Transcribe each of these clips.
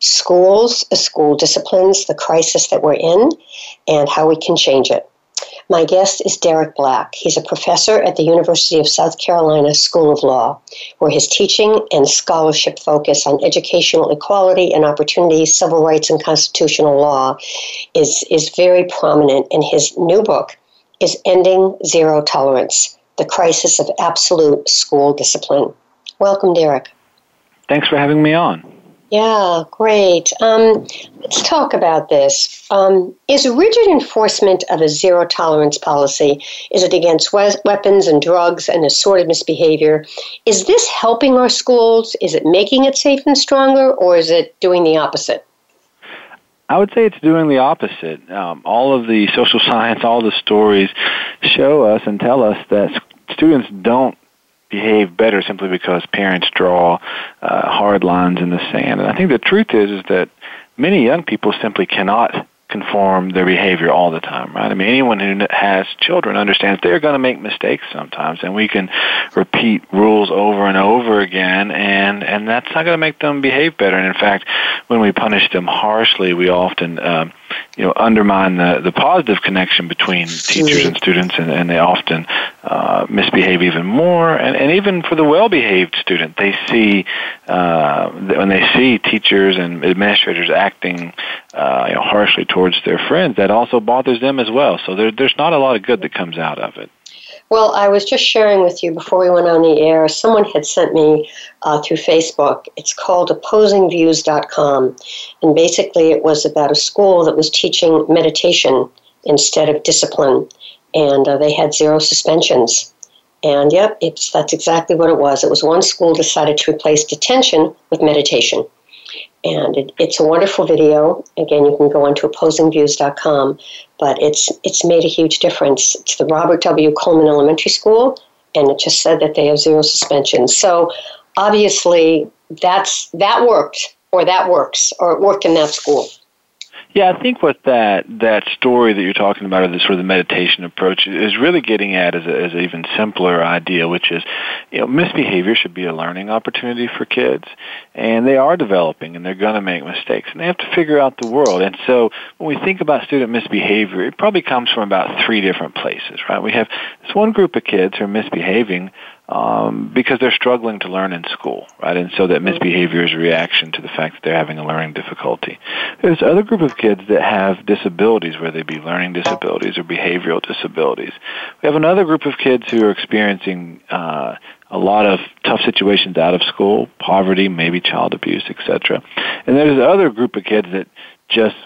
schools, school disciplines, the crisis that we're in, and how we can change it. My guest is Derek Black. He's a professor at the University of South Carolina School of Law, where his teaching and scholarship focus on educational equality and opportunity, civil rights, and constitutional law is, is very prominent. And his new book is Ending Zero Tolerance The Crisis of Absolute School Discipline. Welcome, Derek. Thanks for having me on. Yeah, great. Um, let's talk about this. Um, is rigid enforcement of a zero tolerance policy, is it against we- weapons and drugs and assorted misbehavior? Is this helping our schools? Is it making it safe and stronger, or is it doing the opposite? I would say it's doing the opposite. Um, all of the social science, all the stories show us and tell us that students don't behave better simply because parents draw uh, hard lines in the sand. And I think the truth is is that many young people simply cannot conform their behavior all the time, right? I mean, anyone who has children understands they're going to make mistakes sometimes, and we can repeat rules over and over again, and and that's not going to make them behave better. And in fact, when we punish them harshly, we often um, you know undermine the the positive connection between teachers and students, and, and they often uh, misbehave even more. And, and even for the well-behaved student, they see uh, when they see teachers and administrators acting uh, you know, harshly towards their friends, that also bothers them as well. So there, there's not a lot of good that comes out of it. Well, I was just sharing with you before we went on the air. Someone had sent me uh, through Facebook. It's called opposingviews.com. And basically, it was about a school that was teaching meditation instead of discipline. And uh, they had zero suspensions. And yep, it's, that's exactly what it was. It was one school decided to replace detention with meditation. And it, it's a wonderful video. Again, you can go onto opposingviews.com, but it's it's made a huge difference. It's the Robert W. Coleman Elementary School, and it just said that they have zero suspensions. So obviously, that's that worked, or that works, or it worked in that school. Yeah, I think what that that story that you're talking about, or the sort of the meditation approach, is really getting at is, a, is an even simpler idea, which is, you know, misbehavior should be a learning opportunity for kids, and they are developing, and they're going to make mistakes, and they have to figure out the world. And so, when we think about student misbehavior, it probably comes from about three different places, right? We have this one group of kids who are misbehaving um, because they're struggling to learn in school, right? And so that misbehavior is a reaction to the fact that they're having a learning difficulty. There's other group of kids that have disabilities, whether they be learning disabilities or behavioral disabilities. We have another group of kids who are experiencing uh, a lot of tough situations out of school, poverty, maybe child abuse, etc. And there's another group of kids that just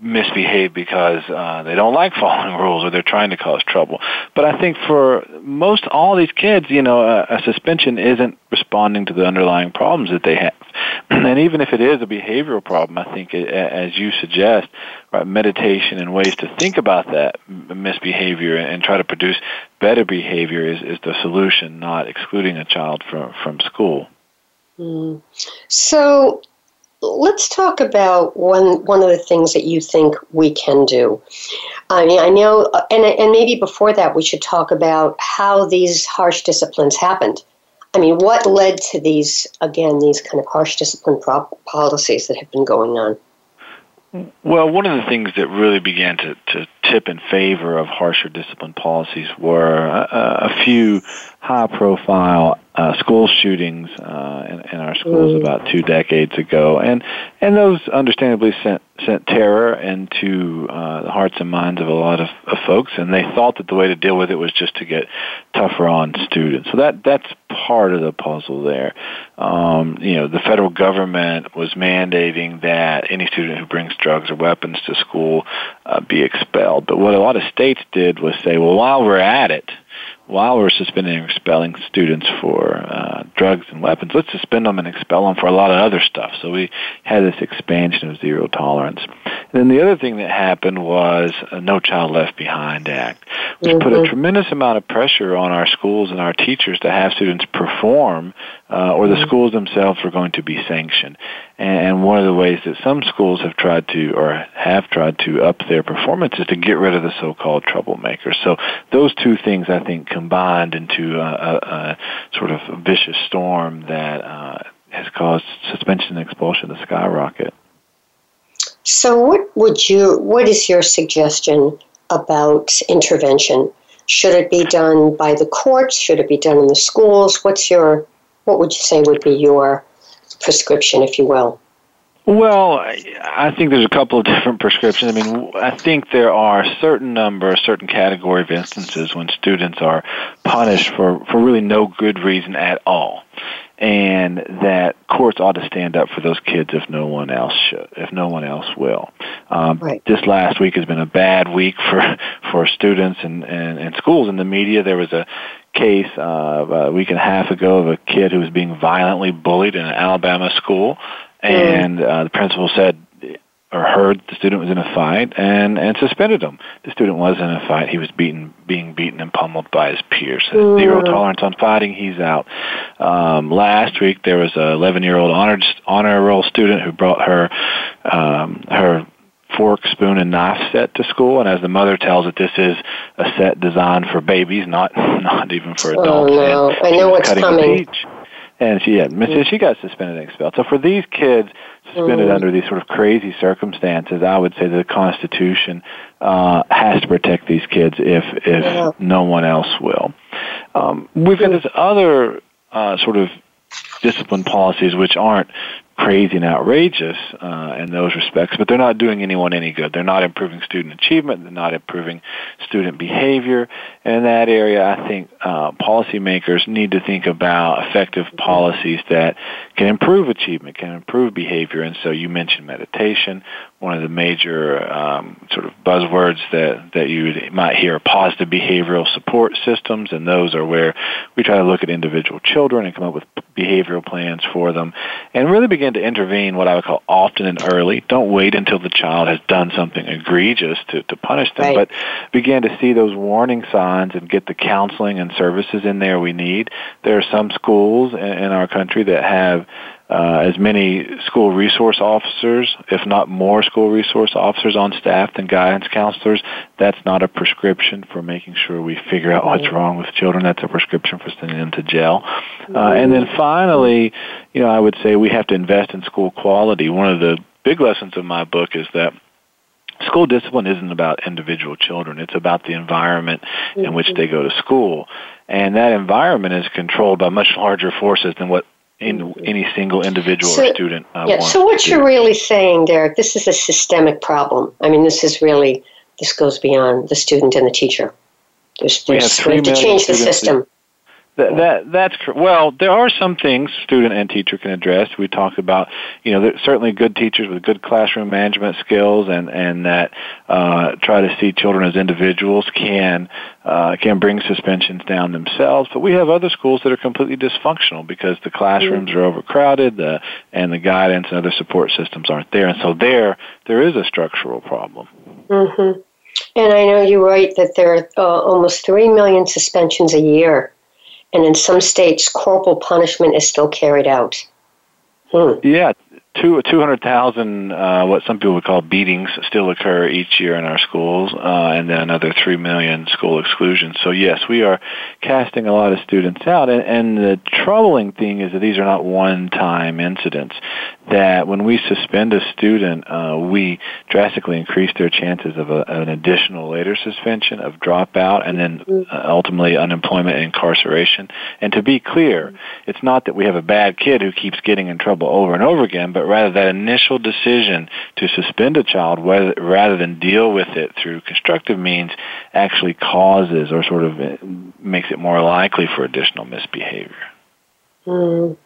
misbehave because uh, they don't like following rules or they're trying to cause trouble. But I think for most all these kids, you know, a, a suspension isn't responding to the underlying problems that they have. and even if it is a behavioral problem, I think, it, as you suggest, right, meditation and ways to think about that misbehavior and try to produce better behavior is, is the solution, not excluding a child from from school. Mm. So let's talk about one one of the things that you think we can do. I mean, I know, and and maybe before that, we should talk about how these harsh disciplines happened. I mean, what led to these again these kind of harsh discipline policies that have been going on? Well, one of the things that really began to, to tip in favor of harsher discipline policies were a, a few high profile uh, school shootings uh, in, in our schools about two decades ago, and and those understandably sent sent terror into uh, the hearts and minds of a lot of, of folks, and they thought that the way to deal with it was just to get tougher on students. So that that's part of the puzzle there. Um, you know, the federal government was mandating that any student who brings drugs or weapons to school uh, be expelled, but what a lot of states did was say, well, while we're at it while we're suspending and expelling students for uh, drugs and weapons, let's suspend them and expel them for a lot of other stuff. So we had this expansion of zero tolerance. And then the other thing that happened was a No Child Left Behind Act, which mm-hmm. put a mm-hmm. tremendous amount of pressure on our schools and our teachers to have students perform, uh, or the mm-hmm. schools themselves were going to be sanctioned. And one of the ways that some schools have tried to, or have tried to up their performance is to get rid of the so-called troublemakers. So those two things, I think, combined into a, a, a sort of vicious storm that uh, has caused suspension and expulsion to skyrocket. So, what would you? What is your suggestion about intervention? Should it be done by the courts? Should it be done in the schools? What's your? What would you say would be your prescription, if you will? Well, I think there's a couple of different prescriptions. I mean, I think there are a certain number, a certain category of instances when students are punished for, for really no good reason at all. And that courts ought to stand up for those kids if no one else should, if no one else will. Um, right. This last week has been a bad week for for students and, and, and schools. In the media, there was a case uh, a week and a half ago of a kid who was being violently bullied in an Alabama school, and uh, the principal said or heard the student was in a fight and and suspended him. The student was in a fight. He was beaten, being beaten and pummeled by his peers. Mm. Zero tolerance on fighting. He's out. Um, last week there was a 11 year old honor honor roll student who brought her um, her fork, spoon, and knife set to school. And as the mother tells it, this is a set designed for babies, not not even for oh, adults. Oh no! And I know what's coming. And she had, mm. she got suspended and expelled. So for these kids suspended mm. under these sort of crazy circumstances, I would say the Constitution uh, has to protect these kids if if yeah. no one else will. Um, we've got this other uh, sort of discipline policies which aren't crazy and outrageous uh, in those respects, but they're not doing anyone any good. They're not improving student achievement. They're not improving student behavior. And in that area, I think uh, policymakers need to think about effective policies that can improve achievement, can improve behavior. And so you mentioned meditation. One of the major um, sort of buzzwords that, that you might hear are positive behavioral support systems, and those are where we try to look at individual children and come up with behavioral plans for them and really begin to intervene what I would call often and early. Don't wait until the child has done something egregious to, to punish them, right. but begin to see those warning signs and get the counseling and services in there we need. There are some schools in, in our country that have uh, as many school resource officers, if not more school resource officers on staff than guidance counselors. That's not a prescription for making sure we figure out what's wrong with children. That's a prescription for sending them to jail. Uh, and then finally, you know, I would say we have to invest in school quality. One of the big lessons of my book is that school discipline isn't about individual children. It's about the environment in which they go to school. And that environment is controlled by much larger forces than what in any single individual so, or student. Uh, yeah. So what you're really saying, Derek, this is a systemic problem. I mean, this is really this goes beyond the student and the teacher. There's, there's, we have, three we have to change the system. That, that that's. Well, there are some things student and teacher can address. We talked about, you know, certainly good teachers with good classroom management skills and and that uh, try to see children as individuals can uh, can bring suspensions down themselves. But we have other schools that are completely dysfunctional because the classrooms are overcrowded, the, and the guidance and other support systems aren't there. And so there there is a structural problem. Mm-hmm. And I know you write that there are uh, almost three million suspensions a year and in some states, corporal punishment is still carried out. Hmm. Yeah, two two hundred thousand uh, what some people would call beatings still occur each year in our schools, uh, and then another three million school exclusions. So yes, we are casting a lot of students out, and, and the troubling thing is that these are not one-time incidents. That when we suspend a student, uh, we drastically increase their chances of a, an additional later suspension, of dropout, and then uh, ultimately unemployment and incarceration. And to be clear, it's not that we have a bad kid who keeps getting in trouble over and over again, but rather that initial decision to suspend a child whether, rather than deal with it through constructive means actually causes or sort of uh, makes it more likely for additional misbehavior. Mm.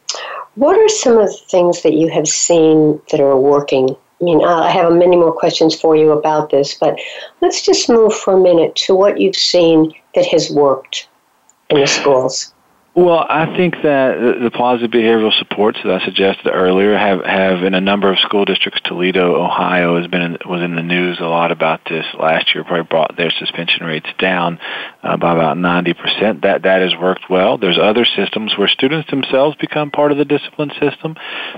What are some of the things that you have seen that are working? I mean, I have many more questions for you about this, but let's just move for a minute to what you've seen that has worked in the schools. Well, I think that the positive behavioral supports that I suggested earlier have, have in a number of school districts. Toledo, Ohio, has been in, was in the news a lot about this last year. Probably brought their suspension rates down uh, by about ninety percent. That that has worked well. There's other systems where students themselves become part of the discipline system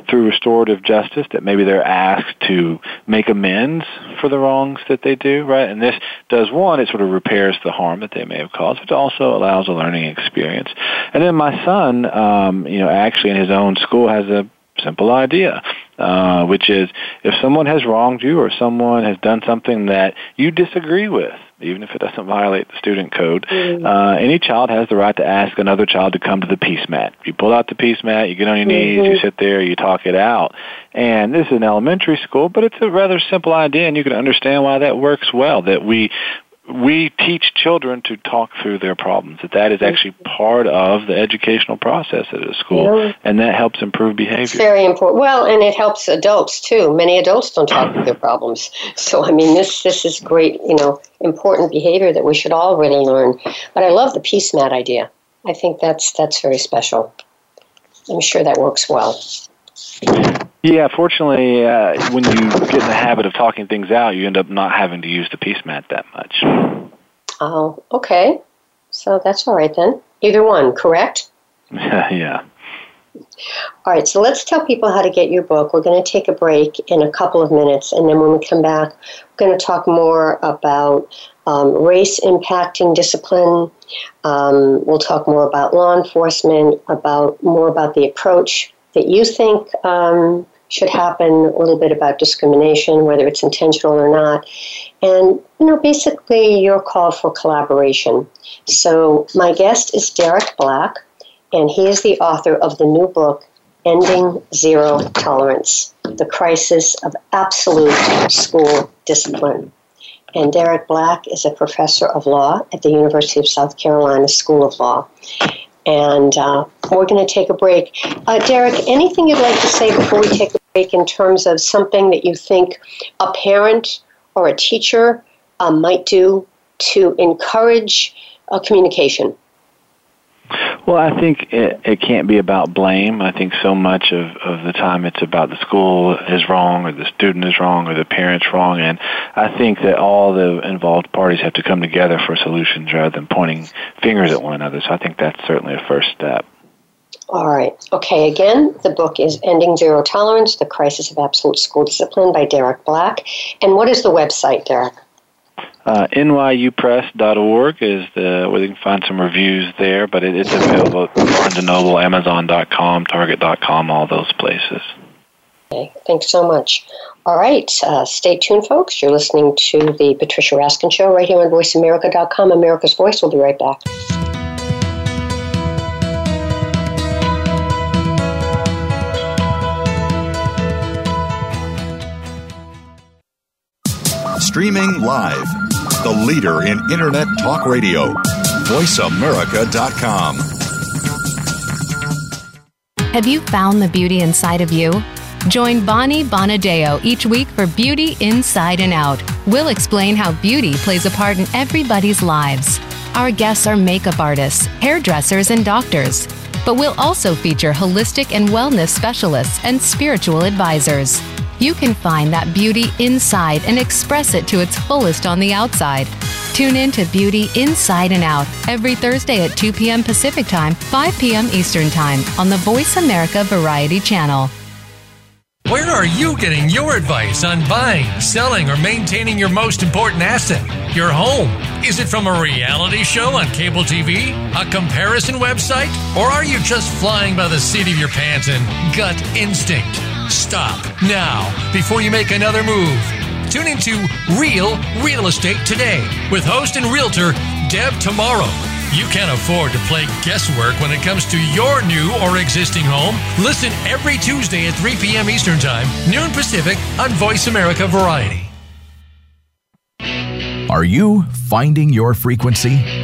through restorative justice. That maybe they're asked to make amends for the wrongs that they do. Right, and this does one. It sort of repairs the harm that they may have caused, but also allows a learning experience. And then my son, um, you know, actually in his own school has a simple idea, uh, which is if someone has wronged you or someone has done something that you disagree with, even if it doesn't violate the student code, mm-hmm. uh, any child has the right to ask another child to come to the peace mat. You pull out the peace mat, you get on your knees, mm-hmm. you sit there, you talk it out. And this is an elementary school, but it's a rather simple idea, and you can understand why that works well. That we we teach children to talk through their problems. That that is actually part of the educational process at a school, yeah. and that helps improve behavior. It's very important. Well, and it helps adults too. Many adults don't talk through their problems. So I mean, this this is great. You know, important behavior that we should all really learn. But I love the peace mat idea. I think that's that's very special. I'm sure that works well. Yeah, fortunately, uh, when you get in the habit of talking things out, you end up not having to use the peace mat that much. Oh, okay. So that's all right then. Either one, correct? yeah. All right, so let's tell people how to get your book. We're going to take a break in a couple of minutes, and then when we come back, we're going to talk more about um, race impacting discipline. Um, we'll talk more about law enforcement, about more about the approach that you think um, should happen, a little bit about discrimination, whether it's intentional or not, and you know, basically your call for collaboration. So my guest is Derek Black, and he is the author of the new book, Ending Zero Tolerance: The Crisis of Absolute School Discipline. And Derek Black is a professor of law at the University of South Carolina School of Law. And uh, we're going to take a break. Uh, Derek, anything you'd like to say before we take a break in terms of something that you think a parent or a teacher uh, might do to encourage uh, communication? Well, I think it, it can't be about blame. I think so much of, of the time it's about the school is wrong or the student is wrong or the parent's wrong. And I think that all the involved parties have to come together for solutions rather than pointing fingers at one another. So I think that's certainly a first step. All right. Okay, again, the book is Ending Zero Tolerance The Crisis of Absolute School Discipline by Derek Black. And what is the website, Derek? Uh, nyupress.org is the where you can find some reviews there, but it, it's available at Barnes & Noble, Amazon.com, Target.com, all those places. Okay, thanks so much. All right, uh, stay tuned, folks. You're listening to the Patricia Raskin Show right here on VoiceAmerica.com. America's Voice. We'll be right back. Streaming live the leader in Internet talk radio. VoiceAmerica.com. Have you found the beauty inside of you? Join Bonnie Bonadeo each week for Beauty Inside and Out. We'll explain how beauty plays a part in everybody's lives. Our guests are makeup artists, hairdressers, and doctors. But we'll also feature holistic and wellness specialists and spiritual advisors you can find that beauty inside and express it to its fullest on the outside. Tune in to Beauty Inside and Out every Thursday at 2 p.m. Pacific Time, 5 p.m. Eastern Time on the Voice America Variety Channel. Where are you getting your advice on buying, selling, or maintaining your most important asset, your home? Is it from a reality show on cable TV, a comparison website, or are you just flying by the seat of your pants and gut instinct? Stop now before you make another move. Tune into Real Real Estate today with host and realtor Deb Tomorrow. You can't afford to play guesswork when it comes to your new or existing home. Listen every Tuesday at 3 p.m. Eastern Time, noon Pacific on Voice America Variety. Are you finding your frequency?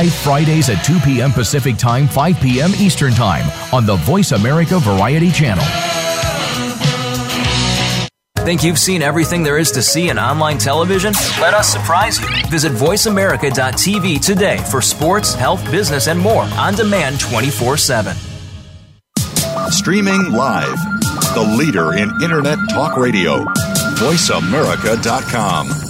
live Fridays at 2 p.m. Pacific Time, 5 p.m. Eastern Time on the Voice America Variety Channel. Think you've seen everything there is to see in online television? Let us surprise you. Visit VoiceAmerica.tv today for sports, health, business, and more on demand 24 7. Streaming live, the leader in Internet Talk Radio, VoiceAmerica.com.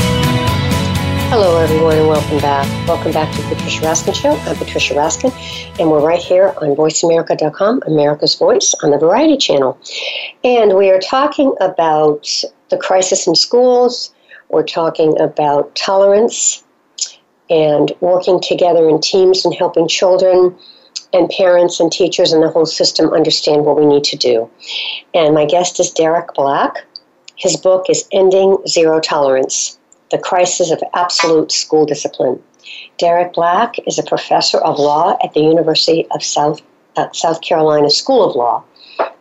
Hello, everyone, and welcome back. Welcome back to the Patricia Raskin Show. I'm Patricia Raskin, and we're right here on VoiceAmerica.com, America's Voice, on the Variety Channel. And we are talking about the crisis in schools. We're talking about tolerance and working together in teams and helping children and parents and teachers and the whole system understand what we need to do. And my guest is Derek Black. His book is Ending Zero Tolerance the Crisis of Absolute School Discipline. Derek Black is a professor of law at the University of South, uh, South Carolina School of Law,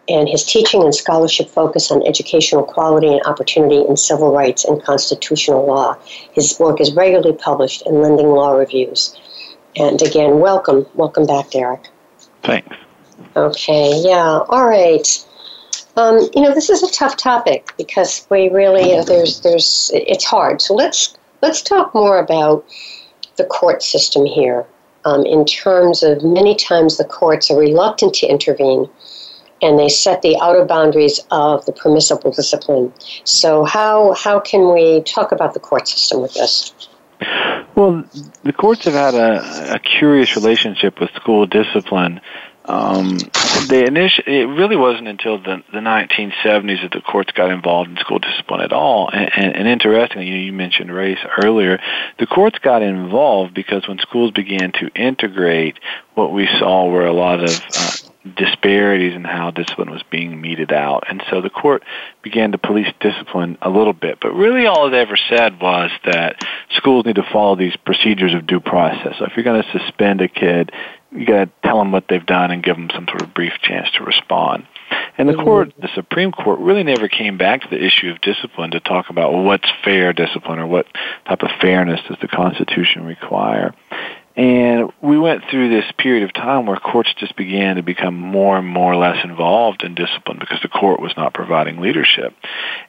and his teaching and scholarship focus on educational quality and opportunity in civil rights and constitutional law. His work is regularly published in Lending Law Reviews. And again, welcome. Welcome back, Derek. Thanks. Okay, yeah, all right. Um, you know, this is a tough topic because we really uh, there's there's it's hard. So let's let's talk more about the court system here. Um, in terms of many times the courts are reluctant to intervene and they set the outer boundaries of the permissible discipline. So how how can we talk about the court system with this? Well, the courts have had a, a curious relationship with school discipline um, the initial, it really wasn't until the, the 1970s that the courts got involved in school discipline at all. And, and, and interestingly, you, you mentioned race earlier. The courts got involved because when schools began to integrate, what we saw were a lot of uh, disparities in how discipline was being meted out. And so the court began to police discipline a little bit. But really all it ever said was that schools need to follow these procedures of due process. So if you're going to suspend a kid, you got to tell them what they've done and give them some sort of brief chance to respond. And the court, the Supreme Court, really never came back to the issue of discipline to talk about what's fair discipline or what type of fairness does the Constitution require. And we went through this period of time where courts just began to become more and more less involved in discipline because the court was not providing leadership.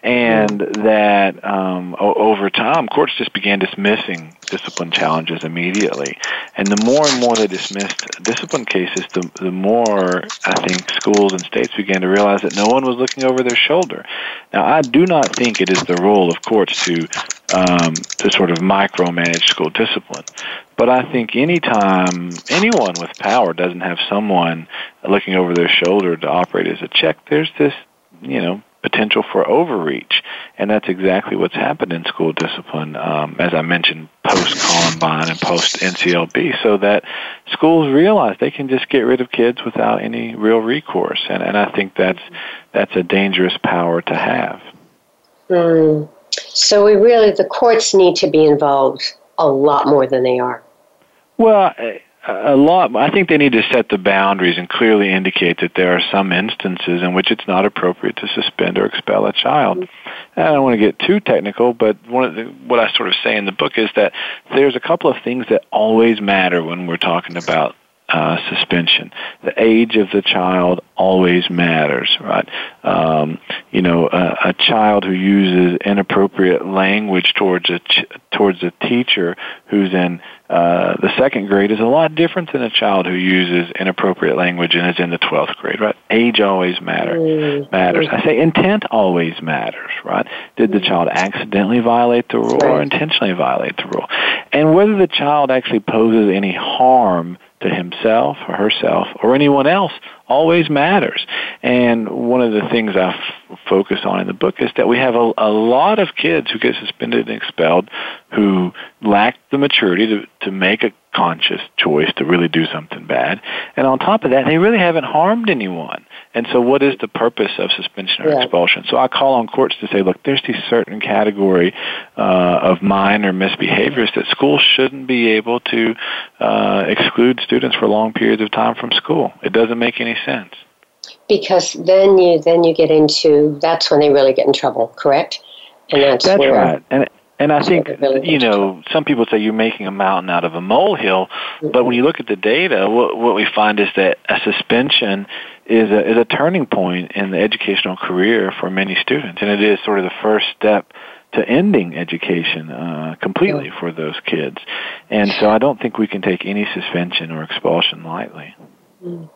And that um, over time, courts just began dismissing discipline challenges immediately. And the more and more they dismissed discipline cases, the, the more I think schools and states began to realize that no one was looking over their shoulder. Now, I do not think it is the role of courts to um, to sort of micromanage school discipline. But I think anytime anyone with power doesn't have someone looking over their shoulder to operate as a check, there's this, you know, potential for overreach. And that's exactly what's happened in school discipline, um, as I mentioned, post Columbine and post NCLB, so that schools realize they can just get rid of kids without any real recourse. And, and I think that's, that's a dangerous power to have. Mm. So we really, the courts need to be involved a lot more than they are. Well, a lot. I think they need to set the boundaries and clearly indicate that there are some instances in which it's not appropriate to suspend or expel a child. Mm-hmm. I don't want to get too technical, but one of the, what I sort of say in the book is that there's a couple of things that always matter when we're talking about uh, suspension. The age of the child always matters, right? Um, you know, a, a child who uses inappropriate language towards a ch- towards a teacher who's in uh, the second grade is a lot different than a child who uses inappropriate language and is in the twelfth grade, right? Age always matter, mm. matters. I say intent always matters, right? Did the child accidentally violate the rule or intentionally violate the rule? And whether the child actually poses any harm to himself or herself or anyone else always matters. And one of the things I f- focus on in the book is that we have a, a lot of kids who get suspended and expelled who lack the maturity to, to make a conscious choice to really do something bad. And on top of that, they really haven't harmed anyone. And so what is the purpose of suspension or yeah. expulsion? So I call on courts to say, look, there's these certain category uh, of minor misbehaviors that schools shouldn't be able to uh, exclude students for long periods of time from school. It doesn't make any sense. Because then you then you get into that's when they really get in trouble, correct? And that's, that's where, right. And and I think you know some people say you're making a mountain out of a molehill, but when you look at the data, what, what we find is that a suspension is a is a turning point in the educational career for many students, and it is sort of the first step to ending education uh, completely for those kids. And so I don't think we can take any suspension or expulsion lightly. Mm.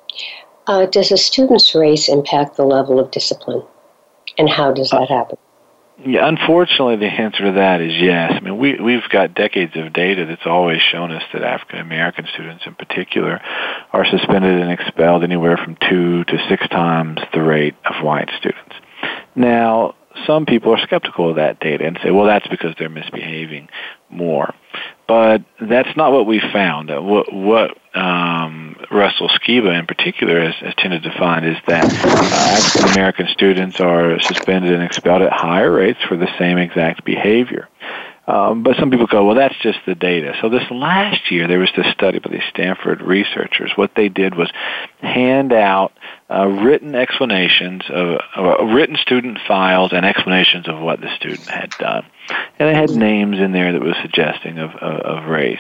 Uh, does a student's race impact the level of discipline, and how does that happen? Yeah, unfortunately, the answer to that is yes. I mean, we we've got decades of data that's always shown us that African American students, in particular, are suspended and expelled anywhere from two to six times the rate of white students. Now, some people are skeptical of that data and say, well, that's because they're misbehaving more. But that's not what we found. What, what um, Russell Skiba in particular has, has tended to find is that uh, African American students are suspended and expelled at higher rates for the same exact behavior. Um, but some people go, well, that's just the data. So this last year, there was this study by these Stanford researchers. What they did was hand out uh, written explanations of uh, written student files and explanations of what the student had done, and they had names in there that was suggesting of, of, of race.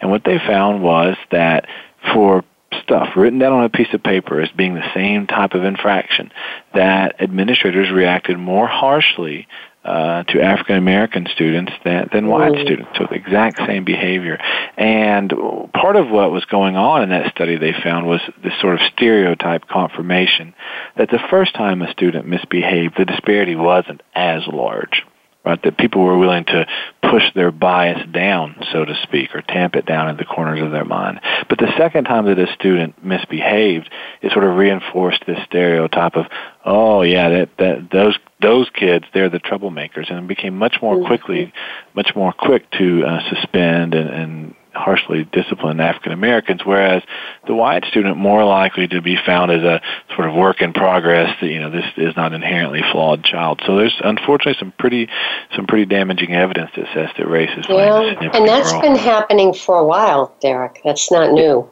And what they found was that for stuff written down on a piece of paper as being the same type of infraction, that administrators reacted more harshly uh, to African American students than, than white mm. students. So the exact same behavior. And part of what was going on in that study they found was this sort of stereotype confirmation that the first time a student misbehaved, the disparity wasn't as large right? That people were willing to push their bias down, so to speak, or tamp it down in the corners of their mind. But the second time that a student misbehaved, it sort of reinforced this stereotype of, oh yeah, that that those those kids, they're the troublemakers, and it became much more mm-hmm. quickly, much more quick to uh, suspend and, and harshly disciplined African Americans, whereas the white student more likely to be found as a sort of work in progress. That you know this is not inherently flawed child. So there's unfortunately some pretty some pretty damaging evidence that says that race is yeah, and that's role. been happening for a while, Derek. That's not new.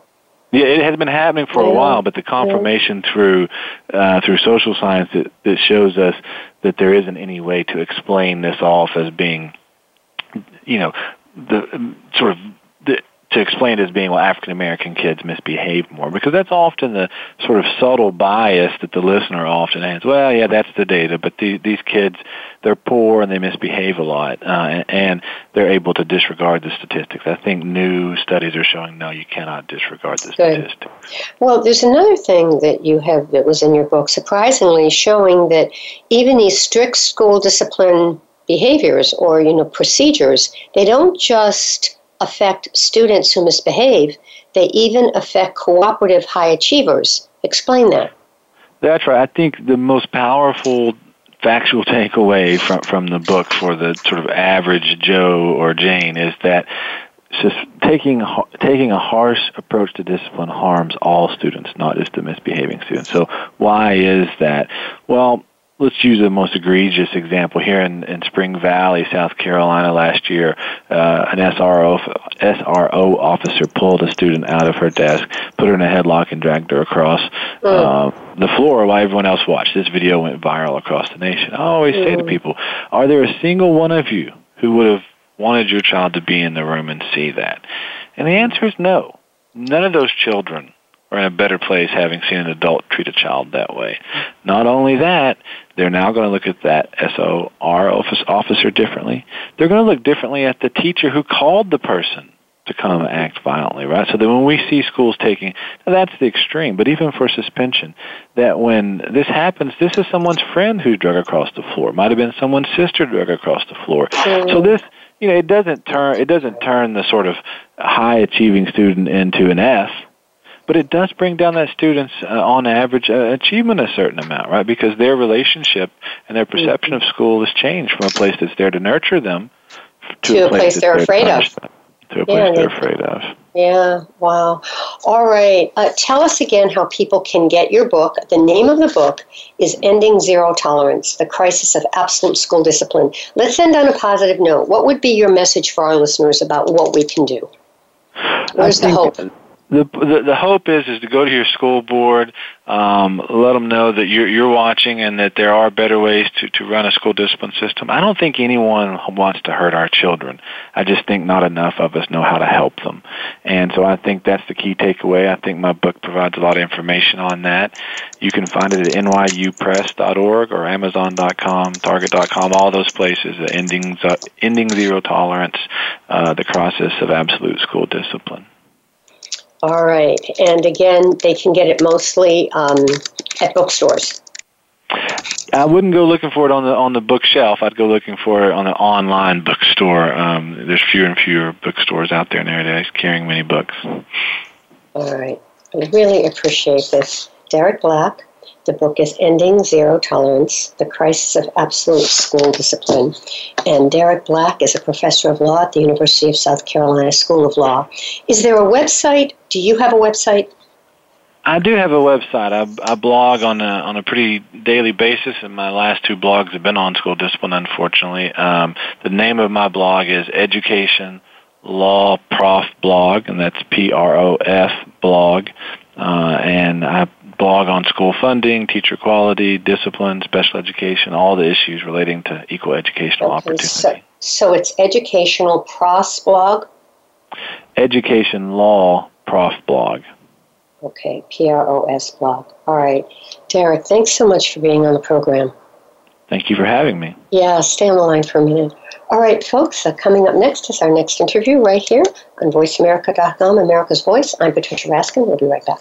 Yeah, it has been happening for yeah. a while, but the confirmation yeah. through uh, through social science that, that shows us that there isn't any way to explain this off as being, you know, the sort of to explain it as being well African American kids misbehave more because that's often the sort of subtle bias that the listener often has. Well, yeah, that's the data, but the, these kids they're poor and they misbehave a lot, uh, and they're able to disregard the statistics. I think new studies are showing no, you cannot disregard the Good. statistics. Well, there's another thing that you have that was in your book, surprisingly, showing that even these strict school discipline behaviors or you know procedures, they don't just affect students who misbehave, they even affect cooperative high achievers. Explain that. That's right. I think the most powerful factual takeaway from from the book for the sort of average Joe or Jane is that just taking taking a harsh approach to discipline harms all students, not just the misbehaving students. So why is that? Well, let's use the most egregious example here in, in Spring Valley, South Carolina last year. Uh, an SRO, SRO officer pulled a student out of her desk, put her in a headlock, and dragged her across mm. uh, the floor while everyone else watched. This video went viral across the nation. I always mm. say to mm. people, are there a single one of you who would have wanted your child to be in the room and see that? And the answer is no. None of those children are in a better place having seen an adult treat a child that way. Not only that, they're now going to look at that SOR office officer differently. They're going to look differently at the teacher who called the person to come act violently, right? So that when we see schools taking, that's the extreme, but even for suspension, that when this happens, this is someone's friend who drug across the floor. It might have been someone's sister drug across the floor. So mm. this, you know, it doesn't turn, it doesn't turn the sort of high achieving student into an F but it does bring down that student's uh, on average uh, achievement a certain amount, right? Because their relationship and their perception of school has changed from a place that's there to nurture them to, to a, place, place they're afraid of. Them, to a place they're afraid of. Yeah, wow. All right. Uh, tell us again how people can get your book. The name of the book is Ending Zero Tolerance The Crisis of Absolute School Discipline. Let's end on a positive note. What would be your message for our listeners about what we can do? Where's the hope? The, the the hope is is to go to your school board, um, let them know that you're you're watching and that there are better ways to to run a school discipline system. I don't think anyone wants to hurt our children. I just think not enough of us know how to help them, and so I think that's the key takeaway. I think my book provides a lot of information on that. You can find it at nyupress.org or Amazon.com, Target.com, all those places. Ending ending zero tolerance, uh, the process of absolute school discipline. All right. And again, they can get it mostly um, at bookstores. I wouldn't go looking for it on the on the bookshelf. I'd go looking for it on an online bookstore. Um, there's fewer and fewer bookstores out there nowadays carrying many books. All right. I really appreciate this. Derek Black, the book is Ending Zero Tolerance The Crisis of Absolute School Discipline. And Derek Black is a professor of law at the University of South Carolina School of Law. Is there a website? Do you have a website? I do have a website. I, I blog on a on a pretty daily basis, and my last two blogs have been on school discipline. Unfortunately, um, the name of my blog is Education Law Prof Blog, and that's P R O F blog. Uh, and I blog on school funding, teacher quality, discipline, special education, all the issues relating to equal educational okay, opportunity. So, so it's educational pros blog? Education law prof blog. Okay, P R O S blog. All right. Derek, thanks so much for being on the program. Thank you for having me. Yeah, stay on the line for a minute. All right, folks, uh, coming up next is our next interview right here on VoiceAmerica.com, America's Voice. I'm Patricia Raskin. We'll be right back.